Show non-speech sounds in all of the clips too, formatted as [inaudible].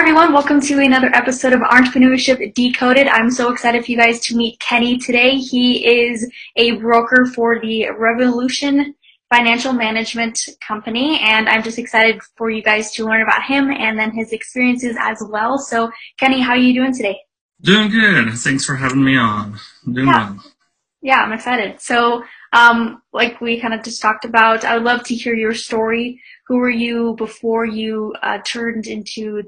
everyone. Welcome to another episode of Entrepreneurship Decoded. I'm so excited for you guys to meet Kenny today. He is a broker for the Revolution Financial Management Company, and I'm just excited for you guys to learn about him and then his experiences as well. So, Kenny, how are you doing today? Doing good. Thanks for having me on. I'm doing Yeah. well. Yeah, I'm excited. So, um, like we kind of just talked about, I would love to hear your story. Who were you before you uh, turned into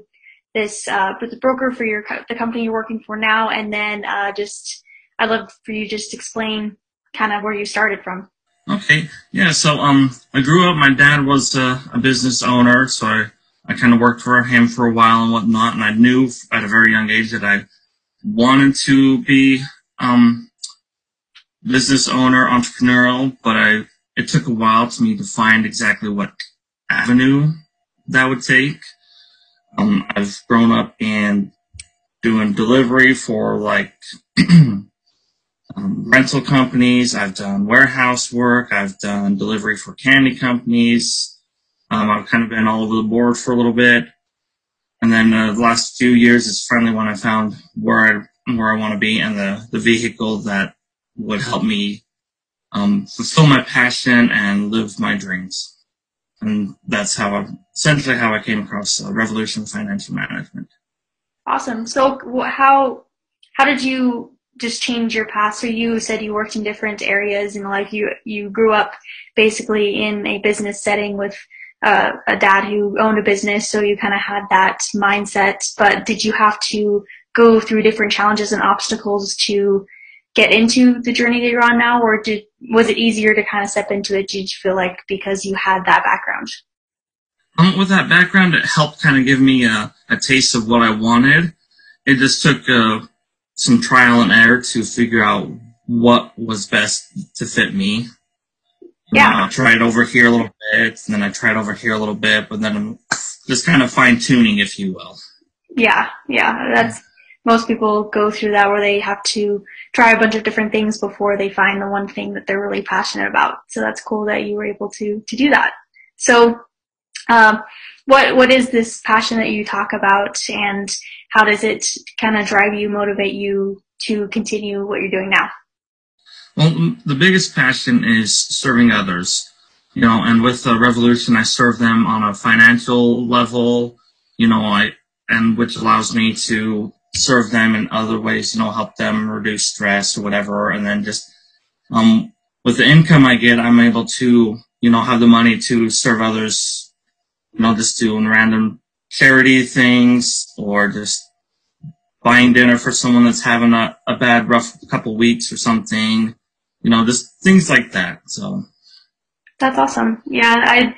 this uh, the broker for your co- the company you're working for now? And then uh, just I'd love for you just explain kind of where you started from. Okay. Yeah. So, um, I grew up. My dad was a, a business owner, so I, I kind of worked for him for a while and whatnot. And I knew at a very young age that I wanted to be um, business owner, entrepreneurial. But I it took a while to me to find exactly what avenue that would take. Um, I've grown up in doing delivery for like [clears throat] um, rental companies. I've done warehouse work. I've done delivery for candy companies. Um, I've kind of been all over the board for a little bit. And then uh, the last few years is finally when I found where I where I want to be and the the vehicle that would help me um, fulfill my passion and live my dreams. And that's how essentially how I came across uh, Revolution Financial Management. Awesome. So, how how did you just change your path? So you said you worked in different areas and like you you grew up basically in a business setting with uh, a dad who owned a business, so you kind of had that mindset. But did you have to go through different challenges and obstacles to get into the journey that you're on now, or did was it easier to kind of step into it? Did you feel like because you had that background? Um, with that background, it helped kind of give me a, a taste of what I wanted. It just took uh, some trial and error to figure out what was best to fit me. Yeah. Uh, I tried over here a little bit, and then I tried over here a little bit, but then I'm just kind of fine tuning, if you will. Yeah, yeah, that's most people go through that where they have to try a bunch of different things before they find the one thing that they're really passionate about. So that's cool that you were able to to do that. So, um, what what is this passion that you talk about, and how does it kind of drive you, motivate you to continue what you're doing now? Well, the biggest passion is serving others, you know, and with the revolution, I serve them on a financial level, you know, I, and which allows me to serve them in other ways, you know, help them reduce stress or whatever. And then just, um, with the income I get, I'm able to, you know, have the money to serve others, you know, just doing random charity things or just buying dinner for someone that's having a, a bad, rough couple weeks or something you know, just things like that. So, That's awesome. Yeah, I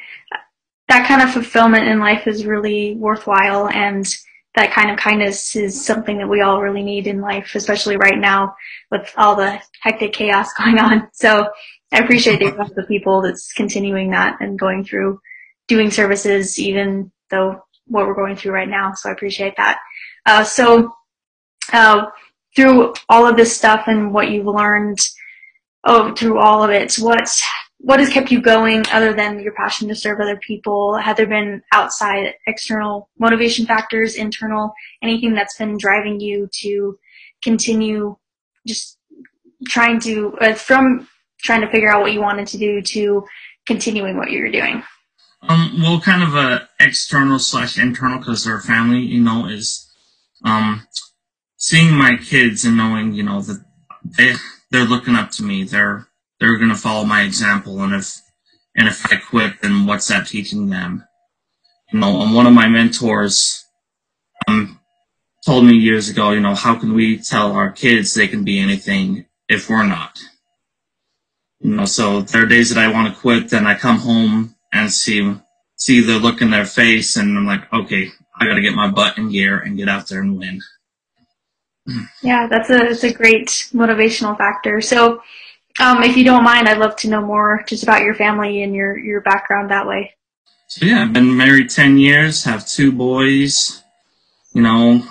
that kind of fulfillment in life is really worthwhile and that kind of kindness is something that we all really need in life, especially right now with all the hectic chaos [laughs] going on. So I appreciate the people that's continuing that and going through doing services even though what we're going through right now. So I appreciate that. Uh, so uh, through all of this stuff and what you've learned oh, through all of it, what what has kept you going other than your passion to serve other people? Have there been outside external motivation factors, internal, anything that's been driving you to continue just trying to uh, from trying to figure out what you wanted to do to continuing what you're doing? um, well, kind of a external slash internal because they're family, you know, is, um, seeing my kids and knowing, you know, that they, they're looking up to me. They're, they're going to follow my example. And if, and if I quit, then what's that teaching them? You know, and one of my mentors, um, told me years ago, you know, how can we tell our kids they can be anything if we're not? You know, so there are days that I want to quit, then I come home and see, see the look in their face and I'm like, okay, I gotta get my butt in gear and get out there and win. Yeah, that's a that's a great motivational factor. So, um, if you don't mind, I'd love to know more just about your family and your your background that way. So yeah, I've been married 10 years, have two boys, you know,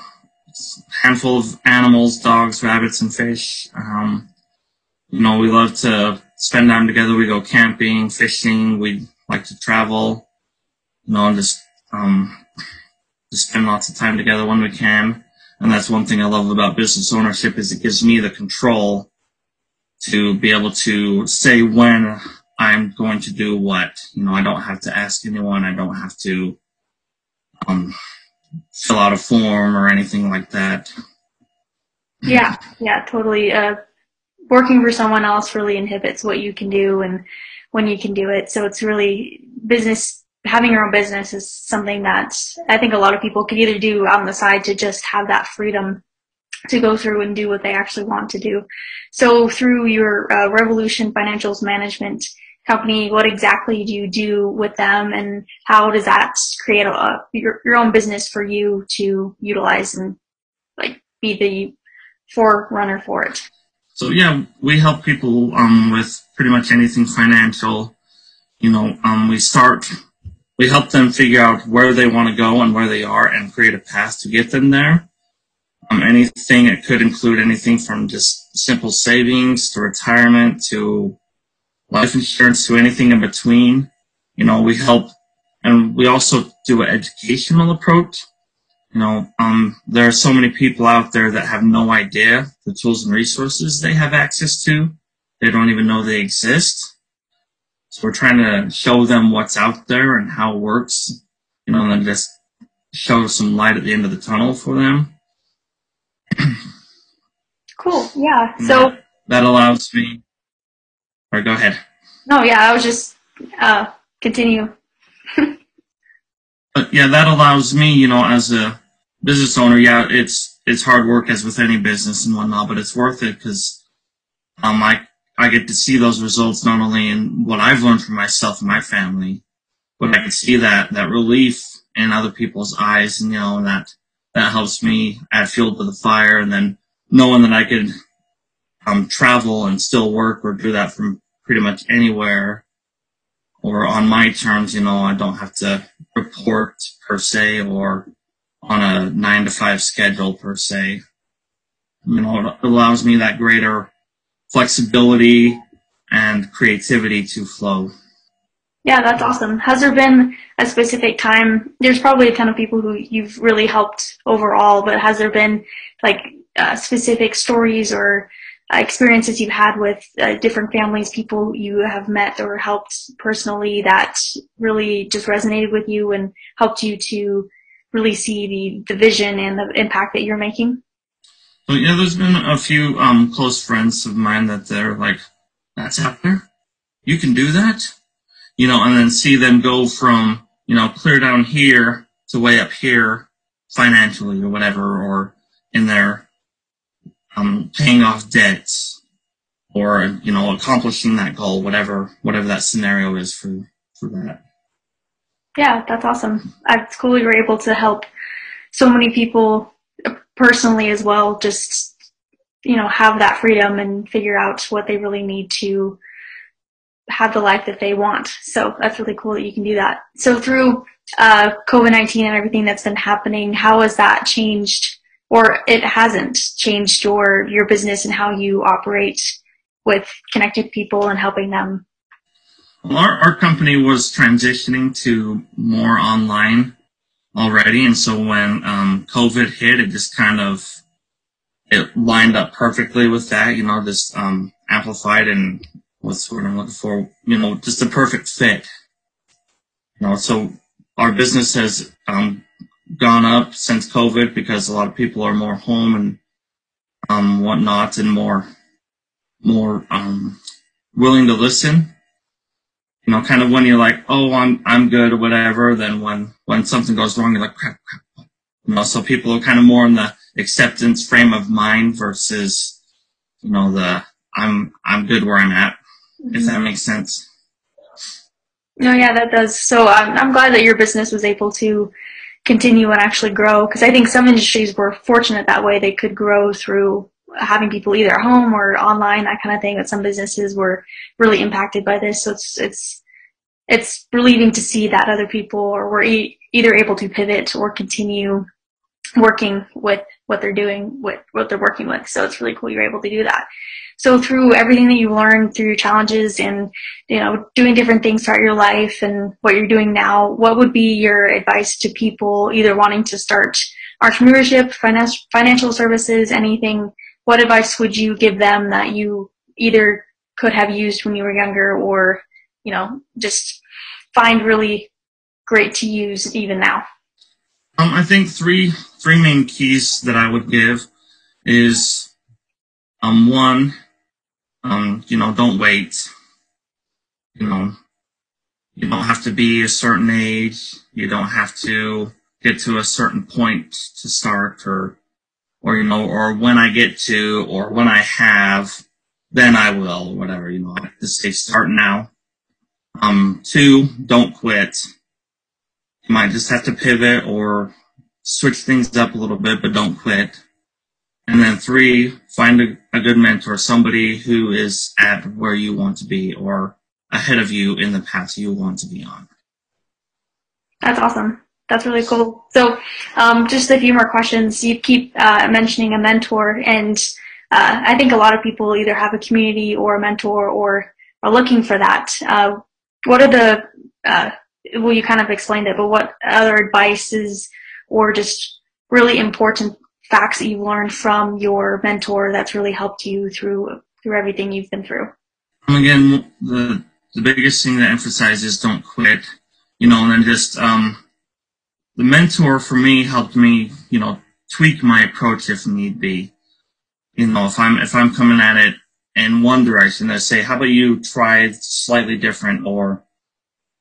handful of animals, dogs, rabbits, and fish. Um, you know, we love to spend time together. We go camping, fishing. We like to travel, you know, and just, um, to spend lots of time together when we can. And that's one thing I love about business ownership is it gives me the control to be able to say when I'm going to do what. You know, I don't have to ask anyone. I don't have to um, fill out a form or anything like that. Yeah, yeah, totally. Uh, working for someone else really inhibits what you can do and when you can do it. So it's really business, having your own business is something that I think a lot of people could either do on the side to just have that freedom to go through and do what they actually want to do. So through your uh, Revolution Financials Management company, what exactly do you do with them and how does that create a, your, your own business for you to utilize and like be the forerunner for it? So yeah, we help people um, with pretty much anything financial. You know, um, we start, we help them figure out where they want to go and where they are and create a path to get them there. Um, anything, it could include anything from just simple savings to retirement to life insurance to anything in between. You know, we help and we also do an educational approach. You know, um, there are so many people out there that have no idea the tools and resources they have access to. They don't even know they exist. So we're trying to show them what's out there and how it works, you know, and then just show some light at the end of the tunnel for them. [clears throat] cool. Yeah. So that, that allows me, or go ahead. No, yeah, I was just, uh, continue. [laughs] but yeah, that allows me, you know, as a business owner, yeah, it's, it's hard work as with any business and whatnot, but it's worth it because, um, I, I get to see those results not only in what I've learned for myself and my family, but I can see that, that relief in other people's eyes and, you know, that, that helps me add fuel to the fire and then knowing that I could, um, travel and still work or do that from pretty much anywhere or on my terms, you know, I don't have to report per se or on a nine to five schedule per se. You know, it allows me that greater flexibility and creativity to flow. Yeah, that's awesome. Has there been a specific time? There's probably a ton of people who you've really helped overall, but has there been like uh, specific stories or uh, experiences you've had with uh, different families, people you have met or helped personally that really just resonated with you and helped you to really see the, the vision and the impact that you're making? So yeah, there's been a few um, close friends of mine that they're like, "That's out there, you can do that," you know, and then see them go from you know clear down here to way up here financially or whatever, or in their um, paying off debts or you know accomplishing that goal, whatever whatever that scenario is for for that. Yeah, that's awesome. It's cool you were able to help so many people personally as well. Just you know have that freedom and figure out what they really need to have the life that they want. So that's really cool that you can do that. So through uh, COVID nineteen and everything that's been happening, how has that changed or it hasn't changed your your business and how you operate with connected people and helping them? Well, our, our company was transitioning to more online already, and so when um, COVID hit, it just kind of it lined up perfectly with that. You know, just um, amplified and what's what I'm looking for. You know, just a perfect fit. You know, so our business has um, gone up since COVID because a lot of people are more home and um, whatnot and more more um, willing to listen. You know, kind of when you're like, oh, I'm I'm good or whatever. Then when when something goes wrong, you're like, crap, crap. You know, so people are kind of more in the acceptance frame of mind versus, you know, the I'm I'm good where I'm at. If that makes sense. No, yeah, that does. So I'm I'm glad that your business was able to continue and actually grow because I think some industries were fortunate that way. They could grow through having people either at home or online, that kind of thing. But some businesses were really impacted by this. So it's, it's, it's relieving to see that other people or were e- either able to pivot or continue working with what they're doing with what they're working with. So it's really cool you're able to do that. So through everything that you learned through your challenges and, you know, doing different things throughout your life and what you're doing now, what would be your advice to people either wanting to start entrepreneurship, finance, financial services, anything? What advice would you give them that you either could have used when you were younger or, you know, just find really great to use even now? Um, I think three three main keys that I would give is um one, um, you know, don't wait. You know, you don't have to be a certain age. You don't have to get to a certain point to start or or you know, or when I get to or when I have, then I will, whatever, you know, I just say start now. Um, two, don't quit. You might just have to pivot or switch things up a little bit, but don't quit. And then three, find a, a good mentor, somebody who is at where you want to be or ahead of you in the path you want to be on. That's awesome. That's really cool. So, um, just a few more questions. You keep uh, mentioning a mentor, and uh, I think a lot of people either have a community or a mentor or are looking for that. Uh, what are the uh, well, you kind of explained it, but what other advices or just really important facts that you've learned from your mentor that's really helped you through through everything you've been through? Again, the the biggest thing that emphasizes don't quit. You know, and then just um, the mentor for me helped me, you know, tweak my approach if need be. You know, if I'm if I'm coming at it in one direction, I say, how about you try slightly different, or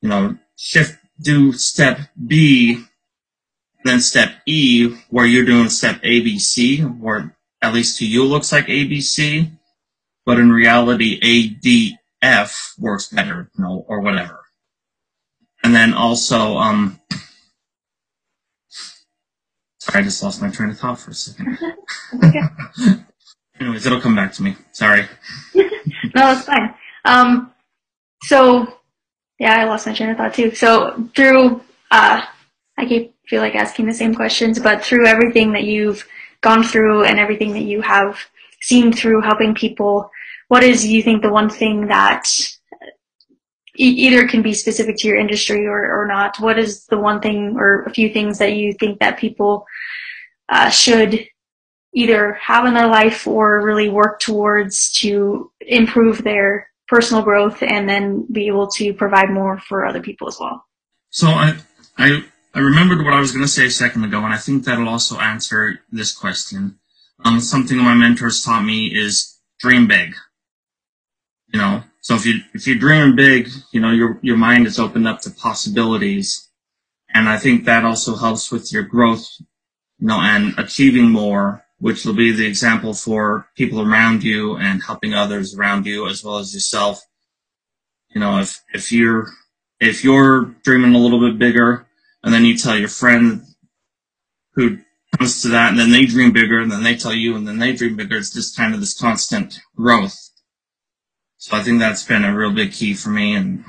you know, shift do step B then step E, where you're doing step ABC, or at least to you looks like ABC, but in reality, ADF works better, you know, or whatever. And then also, um, sorry, I just lost my train of thought for a second. [laughs] [laughs] Anyways, it'll come back to me. Sorry. [laughs] no, it's fine. Um, so, yeah, I lost my train of thought too. So through, uh, I keep feel like asking the same questions, but through everything that you've gone through and everything that you have seen through helping people, what is you think the one thing that either can be specific to your industry or, or not? What is the one thing or a few things that you think that people uh, should either have in their life or really work towards to improve their personal growth and then be able to provide more for other people as well? So I, I I remembered what I was going to say a second ago, and I think that'll also answer this question. Um, something my mentors taught me is dream big. You know, so if you if you're dreaming big, you know your your mind is opened up to possibilities, and I think that also helps with your growth, you know, and achieving more, which will be the example for people around you and helping others around you as well as yourself. You know, if if you're if you're dreaming a little bit bigger, and then you tell your friend who comes to that, and then they dream bigger, and then they tell you, and then they dream bigger. It's just kind of this constant growth. So I think that's been a real big key for me. And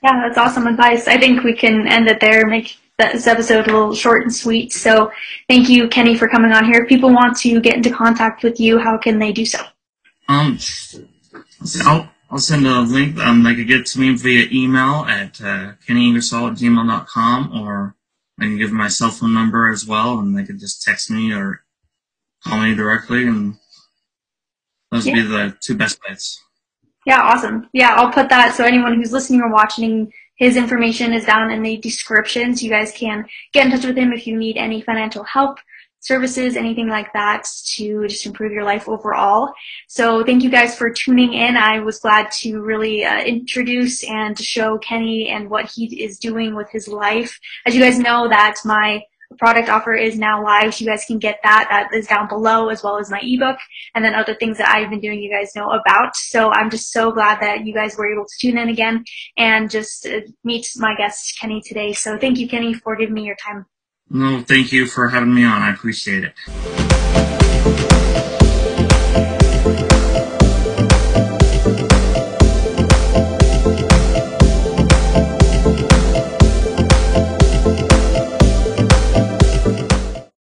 yeah, that's awesome advice. I think we can end it there. Make this episode a little short and sweet. So thank you, Kenny, for coming on here. If people want to get into contact with you, how can they do so? Um, I'll I'll send a link. Um, they could get to me via email at uh, kennyingersoll at gmail.com, or I can give my cell phone number as well, and they could just text me or call me directly, and those yeah. would be the two best ways. Yeah, awesome. Yeah, I'll put that so anyone who's listening or watching, his information is down in the description, so you guys can get in touch with him if you need any financial help services, anything like that to just improve your life overall. So thank you guys for tuning in. I was glad to really uh, introduce and to show Kenny and what he is doing with his life. As you guys know that my product offer is now live. You guys can get that. That is down below as well as my ebook and then other things that I've been doing you guys know about. So I'm just so glad that you guys were able to tune in again and just uh, meet my guest Kenny today. So thank you Kenny for giving me your time. No, thank you for having me on. I appreciate it.